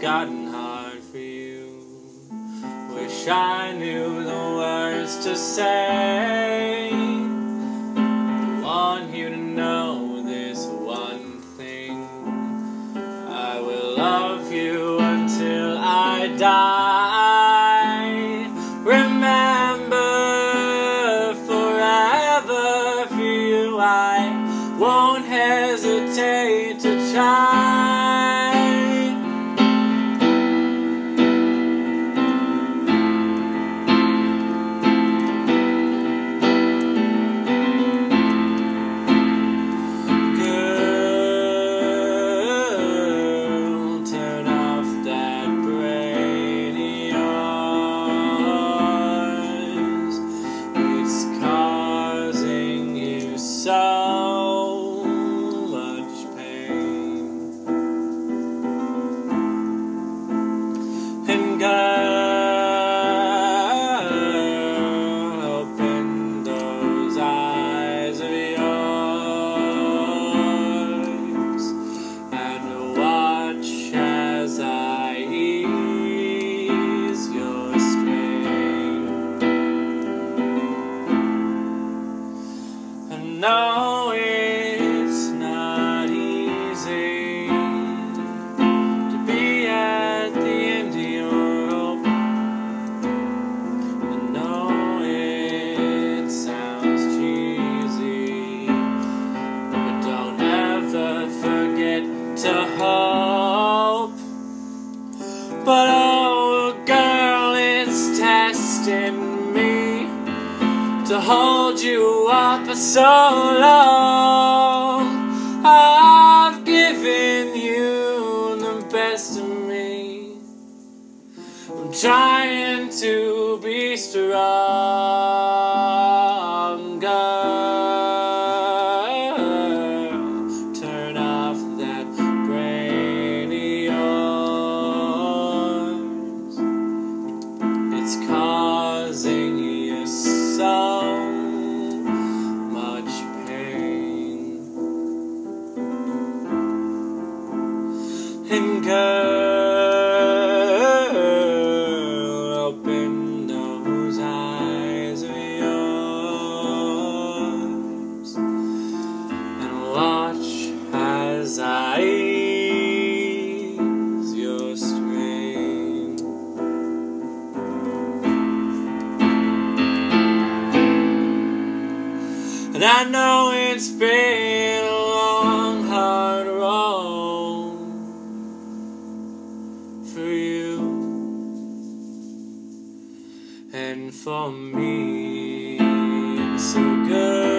gotten hard for you. Wish I knew the words to say. So to hold you up for so long. I've given you the best of me. I'm trying to be strong. And I know it's been a long, hard road for you and for me. So good.